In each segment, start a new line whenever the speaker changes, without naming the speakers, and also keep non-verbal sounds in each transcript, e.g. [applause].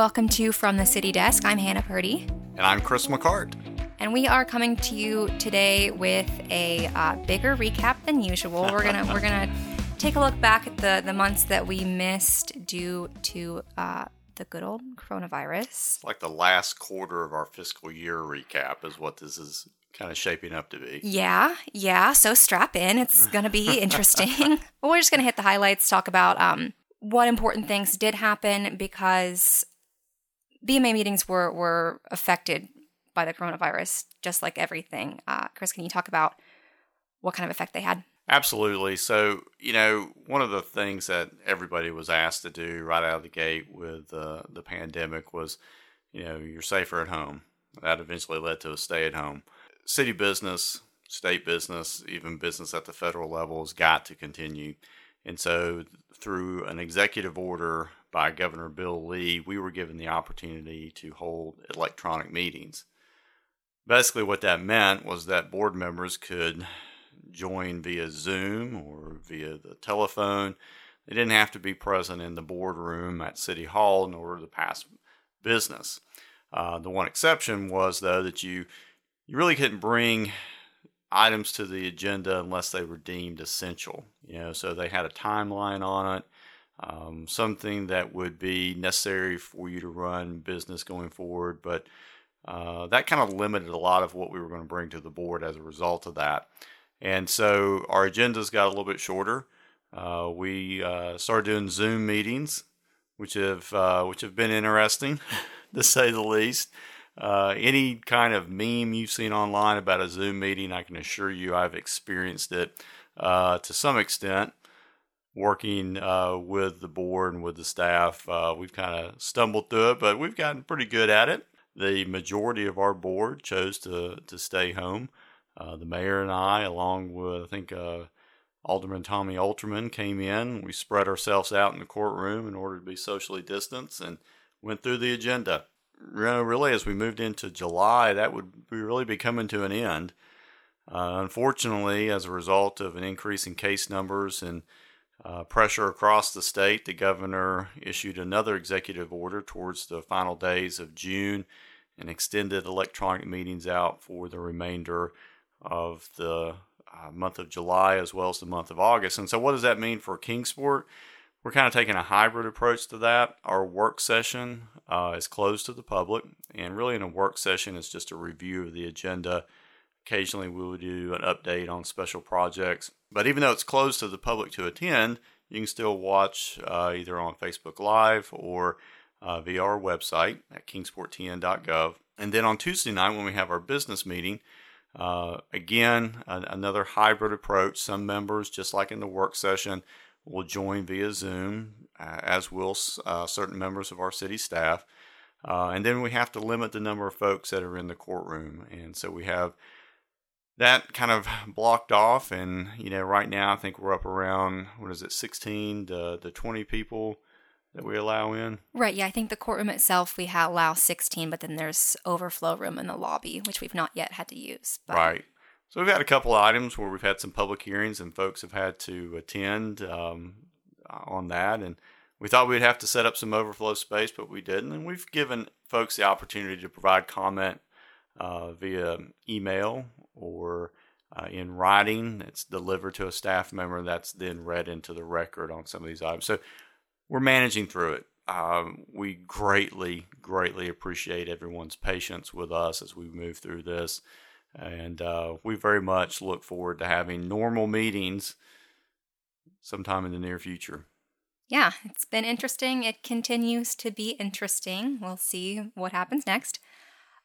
welcome to From the City Desk. I'm Hannah Purdy.
And I'm Chris McCartt.
And we are coming to you today with a uh, bigger recap than usual. We're gonna we're gonna take a look back at the the months that we missed due to uh, the good old coronavirus.
It's like the last quarter of our fiscal year recap is what this is kind of shaping up to be.
Yeah, yeah. So strap in. It's [laughs] going to be interesting. we're just going to hit the highlights, talk about um, what important things did happen because BMA meetings were were affected by the coronavirus, just like everything. Uh, Chris, can you talk about what kind of effect they had?
Absolutely. So, you know, one of the things that everybody was asked to do right out of the gate with uh, the pandemic was, you know, you're safer at home. That eventually led to a stay at home. City business, state business, even business at the federal level has got to continue. And so, through an executive order by Governor Bill Lee, we were given the opportunity to hold electronic meetings. Basically, what that meant was that board members could join via Zoom or via the telephone. They didn't have to be present in the boardroom at City Hall in order to pass business. Uh, the one exception was, though, that you you really couldn't bring items to the agenda unless they were deemed essential. You know, so they had a timeline on it, um, something that would be necessary for you to run business going forward. But uh, that kind of limited a lot of what we were going to bring to the board as a result of that. And so our agendas got a little bit shorter. Uh, we uh, started doing Zoom meetings, which have uh, which have been interesting, [laughs] to say the least. Uh, any kind of meme you've seen online about a Zoom meeting, I can assure you I've experienced it uh, to some extent. Working uh, with the board and with the staff, uh, we've kind of stumbled through it, but we've gotten pretty good at it. The majority of our board chose to to stay home. Uh, the mayor and I, along with I think uh, Alderman Tommy Olterman, came in. We spread ourselves out in the courtroom in order to be socially distanced and went through the agenda really, as we moved into July, that would be really be coming to an end. Uh, unfortunately, as a result of an increase in case numbers and uh, pressure across the state, the governor issued another executive order towards the final days of June and extended electronic meetings out for the remainder of the uh, month of July as well as the month of August. And so, what does that mean for Kingsport? We're kind of taking a hybrid approach to that. Our work session uh, is closed to the public, and really, in a work session, it's just a review of the agenda. Occasionally, we will do an update on special projects. But even though it's closed to the public to attend, you can still watch uh, either on Facebook Live or uh, via our website at kingsporttn.gov. And then on Tuesday night, when we have our business meeting, uh, again, a- another hybrid approach. Some members, just like in the work session, will join via Zoom, uh, as will uh, certain members of our city staff. Uh, and then we have to limit the number of folks that are in the courtroom. And so we have that kind of blocked off. And, you know, right now I think we're up around, what is it, 16 to, to 20 people that we allow in.
Right. Yeah. I think the courtroom itself, we allow 16, but then there's overflow room in the lobby, which we've not yet had to use.
But. Right. So we've had a couple of items where we've had some public hearings and folks have had to attend um, on that. And we thought we'd have to set up some overflow space, but we didn't. And we've given folks the opportunity to provide comment uh, via email or uh, in writing. It's delivered to a staff member that's then read into the record on some of these items. So we're managing through it. Um, we greatly, greatly appreciate everyone's patience with us as we move through this. And uh, we very much look forward to having normal meetings sometime in the near future.
Yeah, it's been interesting. It continues to be interesting. We'll see what happens next.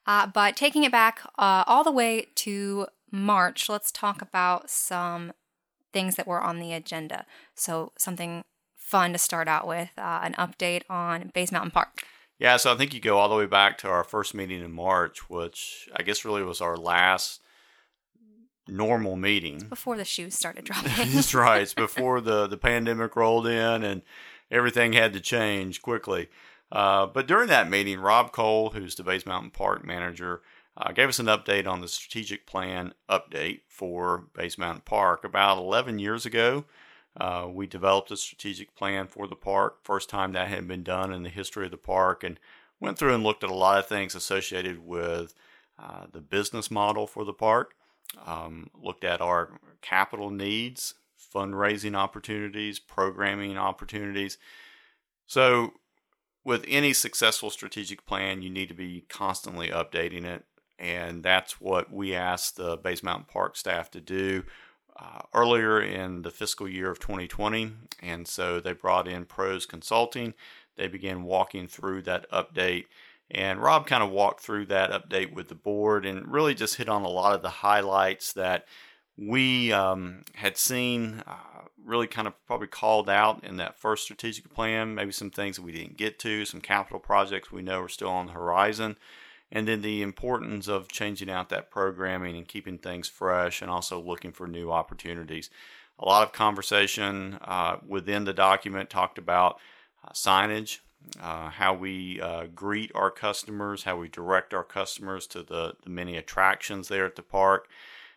Uh, but taking it back uh, all the way to March, let's talk about some things that were on the agenda. So, something fun to start out with uh, an update on Bays Mountain Park.
Yeah, so I think you go all the way back to our first meeting in March, which I guess really was our last normal meeting. It's
before the shoes started [laughs] dropping.
That's right. It's before the, the pandemic rolled in and everything had to change quickly. Uh, but during that meeting, Rob Cole, who's the Bays Mountain Park manager, uh, gave us an update on the strategic plan update for Bays Mountain Park. About 11 years ago, uh, we developed a strategic plan for the park. First time that had been done in the history of the park. And went through and looked at a lot of things associated with uh, the business model for the park, um, looked at our capital needs, fundraising opportunities, programming opportunities. So, with any successful strategic plan, you need to be constantly updating it. And that's what we asked the Bays Mountain Park staff to do uh, earlier in the fiscal year of 2020. And so they brought in pros consulting. They began walking through that update. And Rob kind of walked through that update with the board and really just hit on a lot of the highlights that we um, had seen uh, really kind of probably called out in that first strategic plan, maybe some things that we didn't get to, some capital projects we know are still on the horizon, and then the importance of changing out that programming and keeping things fresh and also looking for new opportunities. A lot of conversation uh, within the document talked about uh, signage, uh, how we uh, greet our customers, how we direct our customers to the, the many attractions there at the park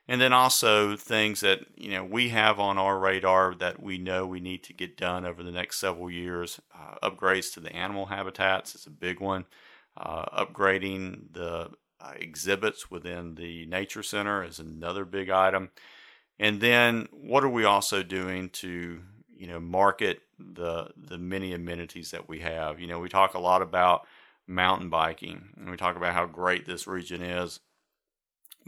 and then also things that you know we have on our radar that we know we need to get done over the next several years. Uh, upgrades to the animal habitats is a big one. Uh, upgrading the uh, exhibits within the nature center is another big item. And then what are we also doing to you know market the the many amenities that we have? You know we talk a lot about mountain biking and we talk about how great this region is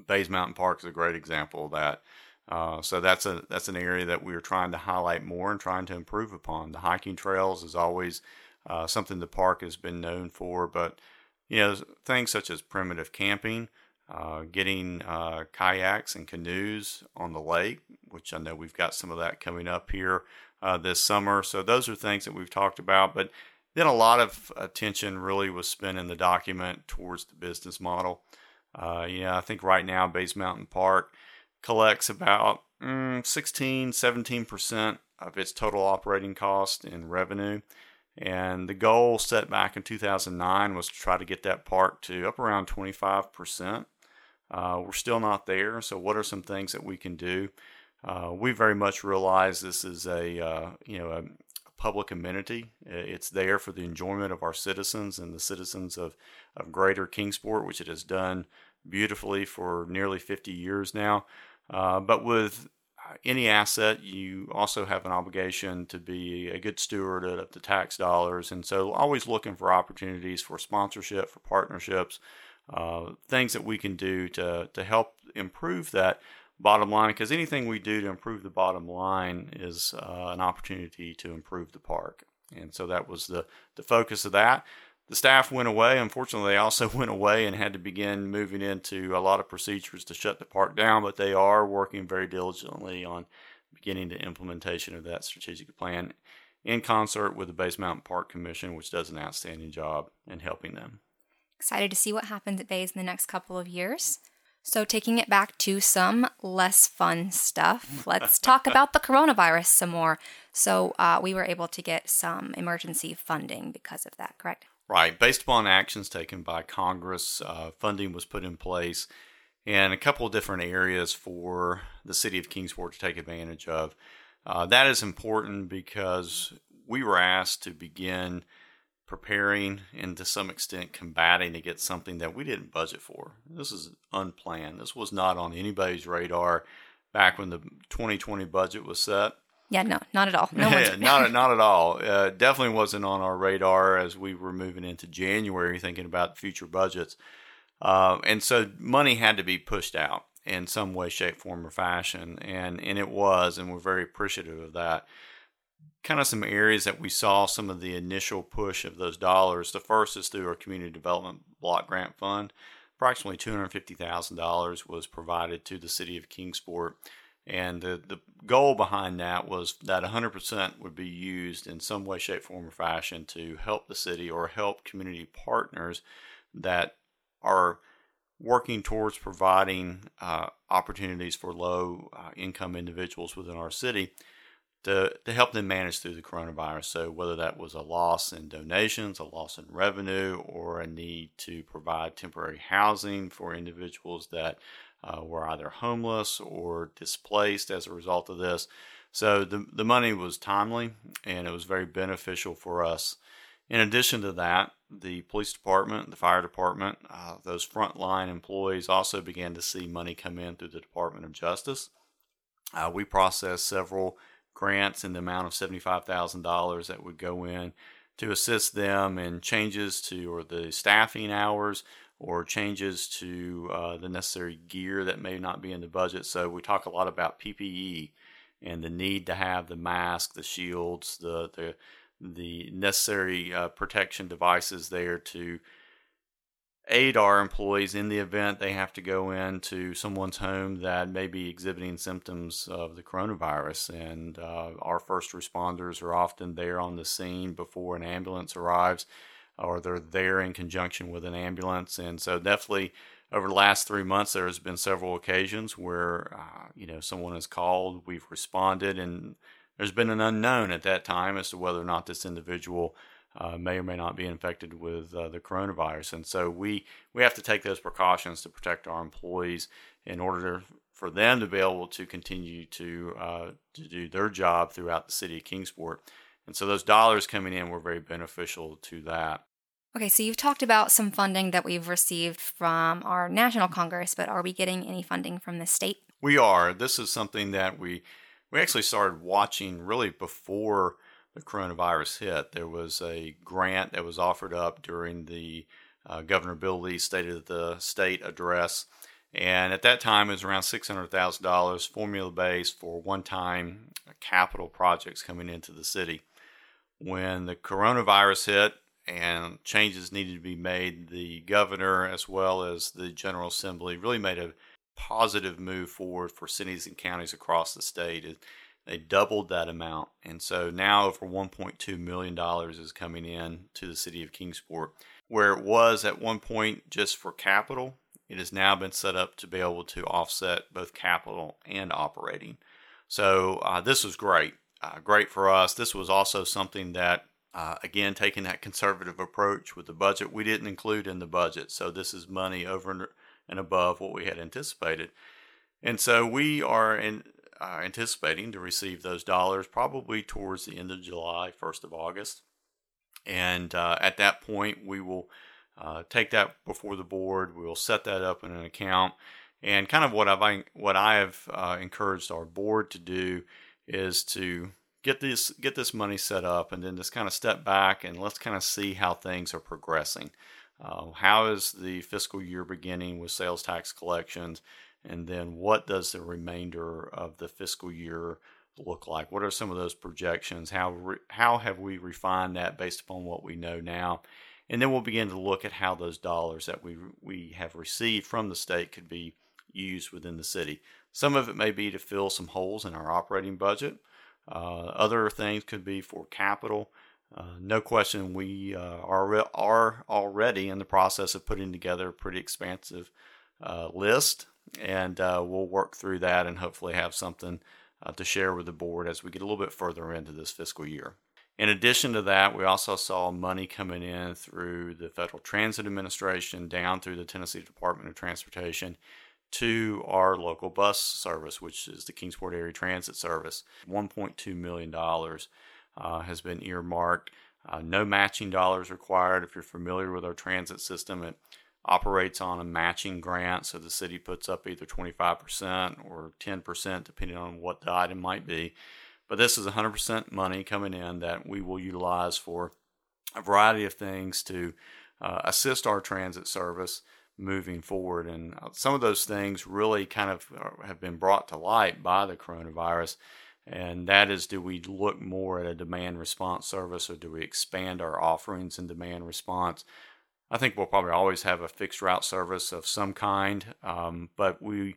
Bays Mountain Park is a great example of that. Uh, so that's a that's an area that we are trying to highlight more and trying to improve upon. The hiking trails is always uh, something the park has been known for, but you know things such as primitive camping, uh, getting uh, kayaks and canoes on the lake, which I know we've got some of that coming up here uh, this summer. So those are things that we've talked about, but then a lot of attention really was spent in the document towards the business model. Uh, yeah, I think right now Bays Mountain Park collects about mm, 16, 17% of its total operating cost in revenue. And the goal set back in 2009 was to try to get that park to up around 25%. Uh, we're still not there. So, what are some things that we can do? Uh, we very much realize this is a uh, you know a public amenity. It's there for the enjoyment of our citizens and the citizens of of Greater Kingsport, which it has done beautifully for nearly 50 years now. Uh, but with any asset, you also have an obligation to be a good steward of the tax dollars. And so, always looking for opportunities for sponsorship, for partnerships, uh, things that we can do to, to help improve that bottom line. Because anything we do to improve the bottom line is uh, an opportunity to improve the park. And so, that was the, the focus of that the staff went away. Unfortunately, they also [laughs] went away and had to begin moving into a lot of procedures to shut the park down, but they are working very diligently on beginning the implementation of that strategic plan in concert with the Bays Mountain Park Commission, which does an outstanding job in helping them.
Excited to see what happens at Bays in the next couple of years. So, taking it back to some less fun stuff, [laughs] let's talk about the coronavirus some more. So, uh, we were able to get some emergency funding because of that, correct?
Right. Based upon actions taken by Congress, uh, funding was put in place in a couple of different areas for the city of Kingsport to take advantage of. Uh, that is important because we were asked to begin preparing and to some extent combating against something that we didn't budget for. This is unplanned. This was not on anybody's radar back when the 2020 budget was set.
Yeah, no, not at all. No [laughs]
yeah, not [laughs] not at all. Uh, definitely wasn't on our radar as we were moving into January, thinking about future budgets. Uh, and so money had to be pushed out in some way, shape, form, or fashion, and and it was, and we're very appreciative of that. Kind of some areas that we saw some of the initial push of those dollars. The first is through our community development block grant fund. Approximately two hundred fifty thousand dollars was provided to the city of Kingsport and the, the goal behind that was that 100% would be used in some way, shape, form, or fashion to help the city or help community partners that are working towards providing uh, opportunities for low uh, income individuals within our city to, to help them manage through the coronavirus. So, whether that was a loss in donations, a loss in revenue, or a need to provide temporary housing for individuals that uh, were either homeless or displaced as a result of this. So the, the money was timely and it was very beneficial for us. In addition to that, the police department, the fire department, uh, those frontline employees also began to see money come in through the Department of Justice. Uh, we processed several grants in the amount of $75,000 that would go in to assist them in changes to or the staffing hours or changes to uh, the necessary gear that may not be in the budget. So we talk a lot about PPE and the need to have the mask, the shields, the the the necessary uh, protection devices there to aid our employees in the event they have to go into someone's home that may be exhibiting symptoms of the coronavirus. And uh, our first responders are often there on the scene before an ambulance arrives, or they're there in conjunction with an ambulance. And so, definitely over the last three months, there has been several occasions where uh, you know someone has called, we've responded, and there's been an unknown at that time as to whether or not this individual uh, may or may not be infected with uh, the coronavirus. And so we, we have to take those precautions to protect our employees in order for them to be able to continue to, uh, to do their job throughout the city of Kingsport. And so those dollars coming in were very beneficial to that.
Okay, so you've talked about some funding that we've received from our national congress, but are we getting any funding from the state?
We are. This is something that we we actually started watching really before coronavirus hit. There was a grant that was offered up during the uh, Governor Bill Lee State of the State address. And at that time, it was around $600,000 formula based for one time capital projects coming into the city. When the coronavirus hit and changes needed to be made, the governor, as well as the General Assembly, really made a positive move forward for cities and counties across the state. They doubled that amount. And so now over $1.2 million is coming in to the city of Kingsport. Where it was at one point just for capital, it has now been set up to be able to offset both capital and operating. So uh, this was great. Uh, great for us. This was also something that, uh, again, taking that conservative approach with the budget, we didn't include in the budget. So this is money over and above what we had anticipated. And so we are in, uh, anticipating to receive those dollars probably towards the end of July, 1st of August. And uh, at that point, we will uh, take that before the board. We will set that up in an account. And kind of what I've what I have uh, encouraged our board to do is to get this get this money set up, and then just kind of step back and let's kind of see how things are progressing. Uh, how is the fiscal year beginning with sales tax collections? And then what does the remainder of the fiscal year look like? What are some of those projections? How, re- how have we refined that based upon what we know now? And then we'll begin to look at how those dollars that we, we have received from the state could be used within the city. Some of it may be to fill some holes in our operating budget. Uh, other things could be for capital. Uh, no question, we uh, are, are already in the process of putting together a pretty expansive uh, list and uh, we'll work through that and hopefully have something uh, to share with the board as we get a little bit further into this fiscal year. In addition to that, we also saw money coming in through the Federal Transit Administration down through the Tennessee Department of Transportation to our local bus service, which is the Kingsport Area Transit Service. $1.2 million uh, has been earmarked. Uh, no matching dollars required. If you're familiar with our transit system, it operates on a matching grant. So the city puts up either 25% or 10%, depending on what the item might be. But this is 100% money coming in that we will utilize for a variety of things to uh, assist our transit service moving forward. And uh, some of those things really kind of uh, have been brought to light by the coronavirus. And that is, do we look more at a demand response service or do we expand our offerings in demand response? I think we'll probably always have a fixed route service of some kind, um, but we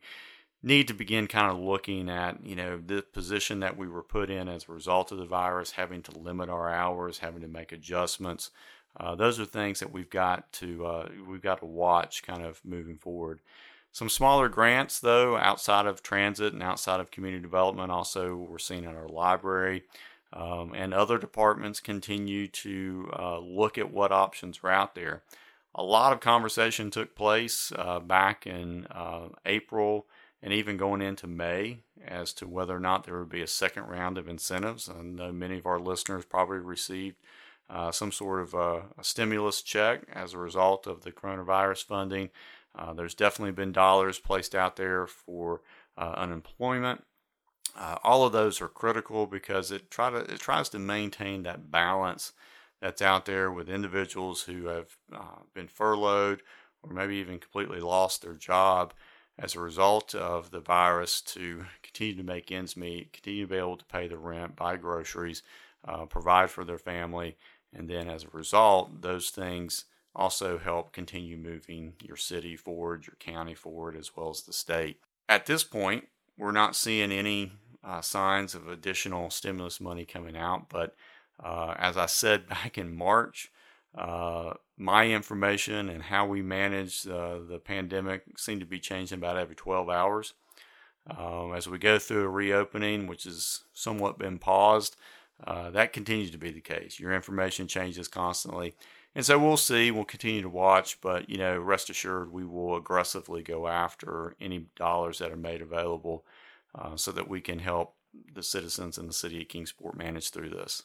need to begin kind of looking at you know the position that we were put in as a result of the virus, having to limit our hours, having to make adjustments. Uh, those are things that we've got to uh, we've got to watch kind of moving forward. Some smaller grants, though, outside of transit and outside of community development, also we're seeing at our library. Um, and other departments continue to uh, look at what options are out there a lot of conversation took place uh, back in uh, April and even going into May as to whether or not there would be a second round of incentives. I know many of our listeners probably received uh, some sort of a, a, stimulus check as a result of the coronavirus funding. Uh, there's definitely been dollars placed out there for uh, unemployment. Uh, all of those are critical because it try to it tries to maintain that balance that's out there with individuals who have uh, been furloughed or maybe even completely lost their job as a result of the virus to continue to make ends meet, continue to be able to pay the rent, buy groceries, uh, provide for their family, and then as a result, those things also help continue moving your city forward, your county forward, as well as the state. At this point, we're not seeing any uh, signs of additional stimulus money coming out, but uh, as I said [laughs] back in March, uh, my information and how we manage uh, the pandemic seem to be changing about every 12 hours. Um, as we go through a reopening, which has somewhat been paused, uh, that continues to be the case. Your information changes constantly. And so we'll see. We'll continue to watch, but you know, rest assured, we will aggressively go after any dollars that are made available, uh, so that we can help the citizens in the city of Kingsport manage through this.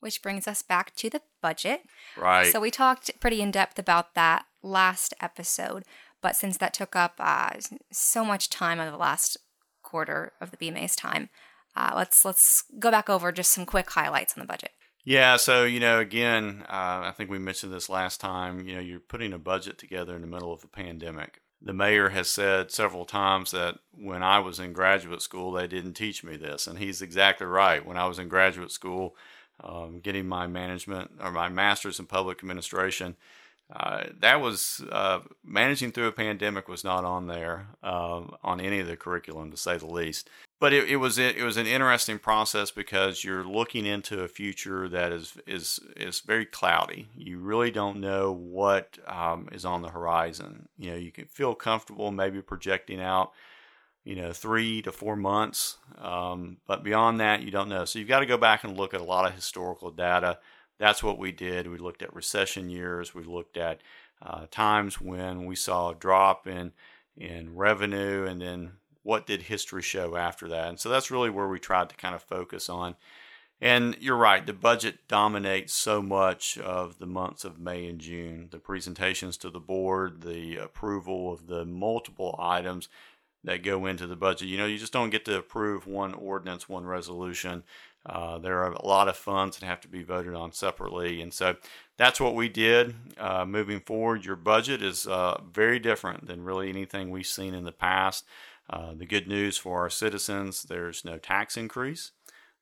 Which brings us back to the budget.
Right.
So we talked pretty in depth about that last episode, but since that took up uh, so much time of the last quarter of the BMA's time, uh, let's let's go back over just some quick highlights on the budget.
Yeah, so you know, again, uh, I think we mentioned this last time. You know, you're putting a budget together in the middle of a pandemic. The mayor has said several times that when I was in graduate school, they didn't teach me this, and he's exactly right. When I was in graduate school, um, getting my management or my master's in public administration. Uh, that was uh, managing through a pandemic was not on there um, on any of the curriculum to say the least. But it, it was it was an interesting process because you're looking into a future that is is is very cloudy. You really don't know what um, is on the horizon. You know, you can feel comfortable maybe projecting out you know, three to four months. Um, but beyond that, you don't know. So you've got to go back and look at a lot of historical data. That's what we did. We looked at recession years. We looked at uh, times when we saw a drop in in revenue, and then what did history show after that? And so that's really where we tried to kind of focus on. And you're right, the budget dominates so much of the months of May and June. The presentations to the board, the approval of the multiple items that go into the budget. You know, you just don't get to approve one ordinance, one resolution. Uh, there are a lot of funds that have to be voted on separately. And so that's what we did. Uh, moving forward, your budget is uh, very different than really anything we've seen in the past. Uh, the good news for our citizens there's no tax increase,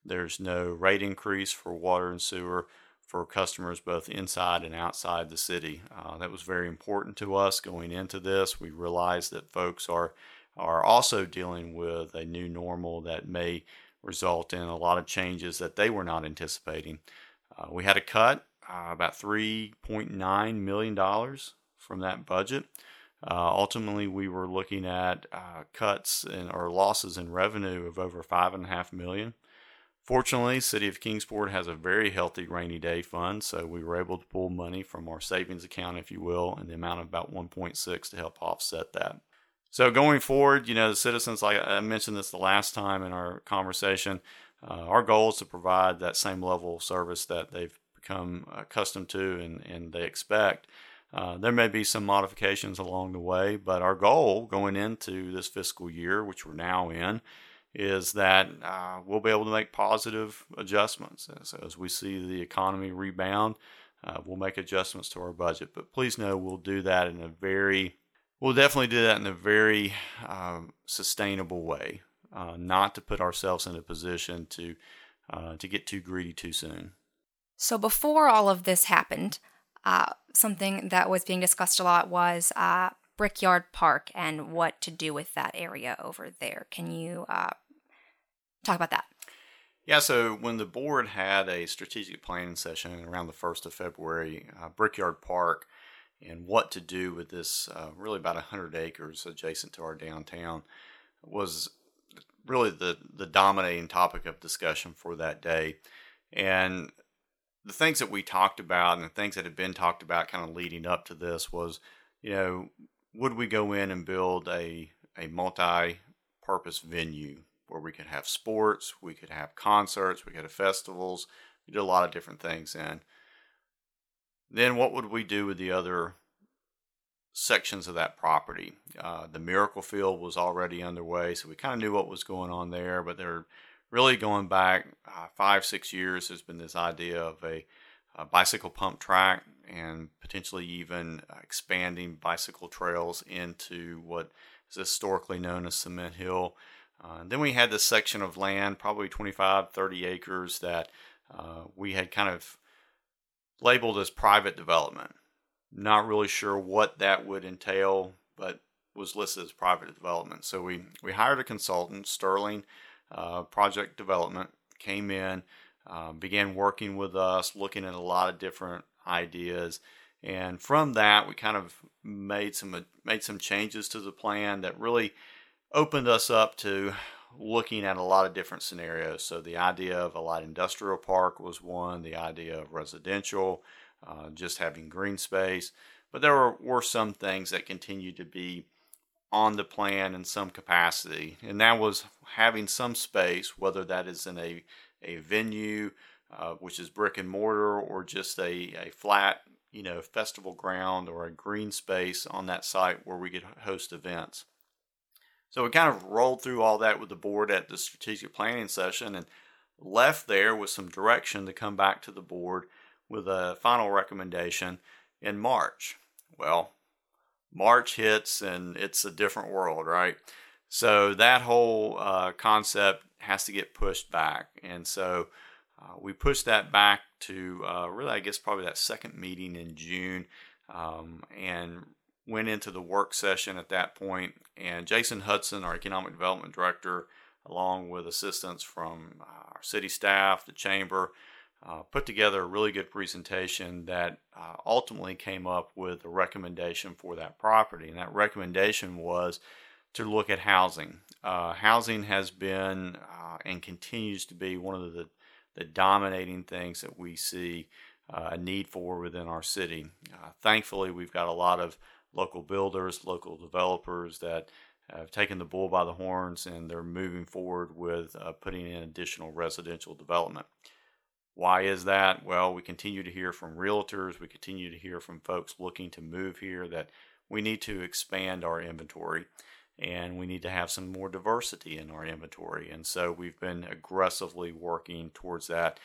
there's no rate increase for water and sewer for customers both inside and outside the city. Uh, that was very important to us going into this. We realized that folks are are also dealing with a new normal that may result in a lot of changes that they were not anticipating. Uh, we had a cut uh, about $3.9 million from that budget. Uh, ultimately, we were looking at uh, cuts in, or losses in revenue of over five and a half million. Fortunately, City of Kingsport has a very healthy rainy day fund, so we were able to pull money from our savings account, if you will, in the amount of about 1.6 to help offset that. So going forward, you know, the citizens, like I mentioned this the last time in our conversation, uh, our goal is to provide that same level of service that they've become accustomed to and, and they expect. Uh, there may be some modifications along the way, but our goal going into this fiscal year, which we're now in, is that uh, we'll be able to make positive adjustments. So as we see the economy rebound, uh, we'll make adjustments to our budget. But please know we'll do that in a very We'll definitely do that in a very um, sustainable way, uh, not to put ourselves in a position to uh, to get too greedy too soon.
So before all of this happened, uh, something that was being discussed a lot was uh, Brickyard Park and what to do with that area over there. Can you uh, talk about that?
Yeah, so when the board had a strategic planning session around the 1st of February, uh, Brickyard Park and what to do with this uh, really about 100 acres adjacent to our downtown was really the, the dominating topic of discussion for that day. And the things that we talked about and the things that had been talked about kind of leading up to this was, you know, would we go in and build a, a multi purpose venue where we could have sports, we could have concerts, we could have festivals, we did a lot of different things. And then what would we do with the other sections of that property? Uh, the Miracle Field was already underway, so we kind of knew what was going on there, but they're really going back uh, five, six years. There's been this idea of a, a bicycle pump track and potentially even expanding bicycle trails into what is historically known as Cement Hill. Uh, then we had this section of land, probably 25, 30 acres, that uh, we had kind of labeled as private development. Not really sure what that would entail, but was listed as private development. So we, we hired a consultant, Sterling uh, Project Development, came in, uh, began working with us, looking at a lot of different ideas. And from that, we kind of made some made some changes to the plan that really opened us up to looking at a lot of different scenarios. So the idea of a light industrial park was one, the idea of residential, uh, just having green space. But there were, were some things that continued to be on the plan in some capacity, and that was having some space, whether that is in a, a venue, uh, which is brick and mortar, or just a, a flat, you know, festival ground or a green space on that site where we could host events. So we kind of rolled through all that with the board at the strategic planning session and left there with some direction to come back to the board with a final recommendation in March. Well, March hits and it's a different world, right? So that whole uh, concept has to get pushed back. And so uh, we pushed that back to uh, really, I guess, probably that second meeting in June. Um, and went into the work session at that point. and Jason Hudson, our economic development director, along with assistance from uh, our city staff, the chamber, uh, put together a really good presentation that uh, ultimately came up with a recommendation for that property. And that recommendation was to look at housing. Uh, housing has been uh, and continues to be one of the, the dominating things that we see uh, a need for within our city. thankfully, we've got a lot of local builders, local developers that have taken the bull by the horns and they're moving forward with uh, putting in additional residential development. Why is that? Well, we continue to hear from realtors, we continue to hear from folks looking to move here that we need to expand our inventory and we need to have some more diversity in our inventory. And so we've been aggressively working towards that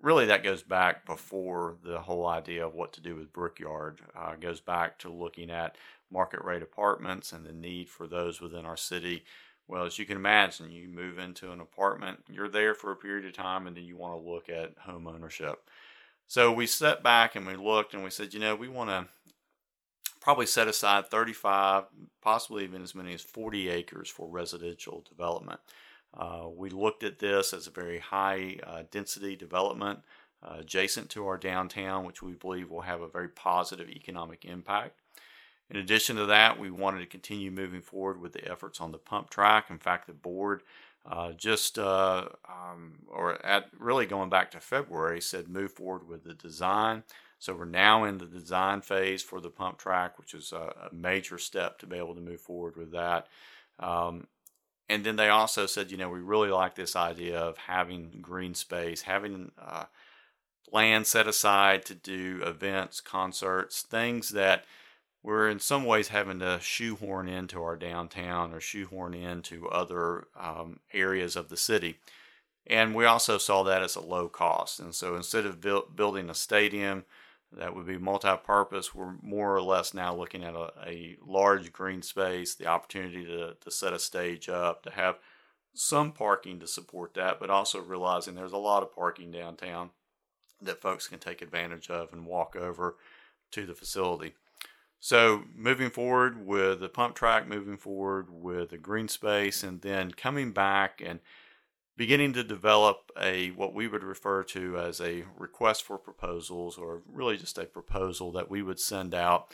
really that goes back before the whole idea of what to do with Brickyard. Uh, goes back to looking at market rate apartments and the need for those within our city. Well, as you can imagine, you move into an apartment, you're there for a period of time, and then you want to look at home ownership. So we stepped back and we looked and we said, you know, we want to probably set aside 35, possibly even as many as 40 acres for residential development. Uh, we looked at this as a very high uh, density development uh, adjacent to our downtown, which we believe will have a very positive economic impact. In addition to that, we wanted to continue moving forward with the efforts on the pump track. In fact, the board uh, just, uh, um, or at really going back to February, said move forward with the design. So we're now in the design phase for the pump track, which is a, a major step to be able to move forward with that. Um, and then they also said, you know, we really like this idea of having green space, having uh, land set aside to do events, concerts, things that we're in some ways having to shoehorn into our downtown or shoehorn into other um, areas of the city. And we also saw that as a low cost. And so instead of build, building a stadium, that would be multi-purpose. We're more or less now looking at a, a large green space, the opportunity to, to set a stage up, to have some parking to support that, but also realizing there's a lot of parking downtown that folks can take advantage of and walk over to the facility. So, moving forward with the pump track, moving forward with the green space, and then coming back and beginning to develop a what we would refer to as a request for proposals or really just a proposal that we would send out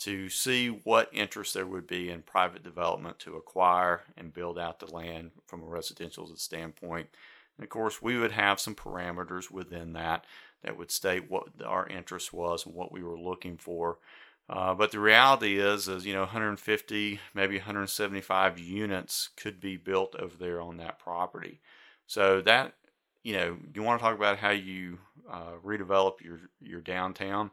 to see what interest there would be in private development to acquire and build out the land from a residential standpoint. And of course, we would have some parameters within that that would state what our interest was and what we were looking for. Uh, but the reality is, is you know, 150, maybe 175 units could be built over there on that property. So that you know, you want to talk about how you uh, redevelop your your downtown.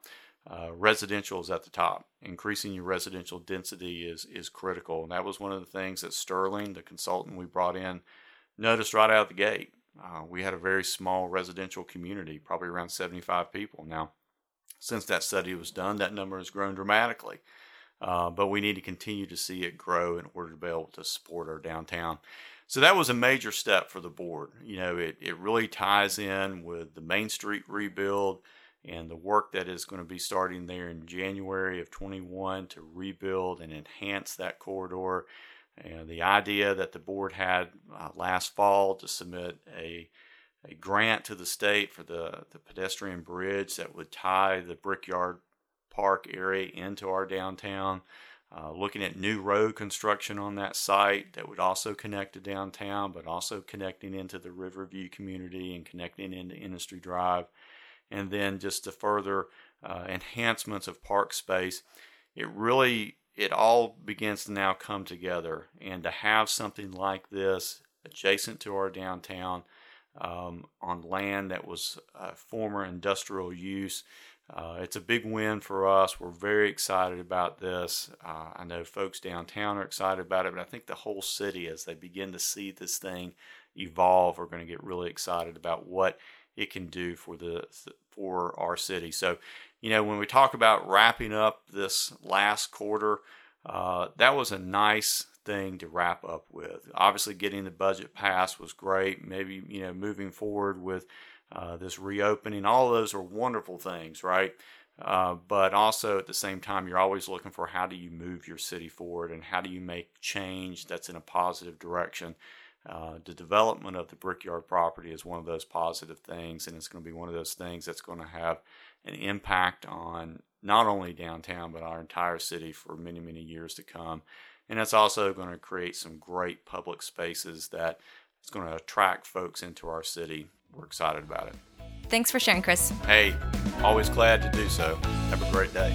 uh, residential is at the top. Increasing your residential density is is critical, and that was one of the things that Sterling, the consultant we brought in, noticed right out of the gate. Uh, we had a very small residential community, probably around 75 people. Now, since that study was done, that number has grown dramatically. Uh, but we need to continue to see it grow in order to be able to support our downtown. So that was a major step for the board. You know, it, it really ties in with the Main Street rebuild and the work that is going to be starting there in January of 21 to rebuild and enhance that corridor. And the idea that the board had uh, last fall to submit a a grant to the state for the, the pedestrian bridge that would tie the Brickyard Park area into our downtown. Uh, looking at new road construction on that site that would also connect to downtown, but also connecting into the Riverview community and connecting into Industry Drive. And then just the further uh, enhancements of park space. It really, it all begins to now come together. And to have something like this adjacent to our downtown um, on land that was uh, former industrial use uh, it's a big win for us. We're very excited about this. Uh, I know folks downtown are excited about it, but I think the whole city, as they begin to see this thing evolve, are going to get really excited about what it can do for the for our city. So, you know, when we talk about wrapping up this last quarter, uh, that was a nice thing to wrap up with. Obviously, getting the budget passed was great. Maybe you know, moving forward with uh, this reopening, all those are wonderful things, right? Uh, but also at the same time, you're always looking for how do you move your city forward and how do you make change that's in a positive direction. Uh, the development of the Brickyard property is one of those positive things, and it's going to be one of those things that's going to have an impact on not only downtown but our entire city for many, many years to come. And it's also going to create some great public spaces that is going to attract folks into our city we're excited about it.
Thanks for sharing, Chris.
Hey, always glad to do so. Have a great day.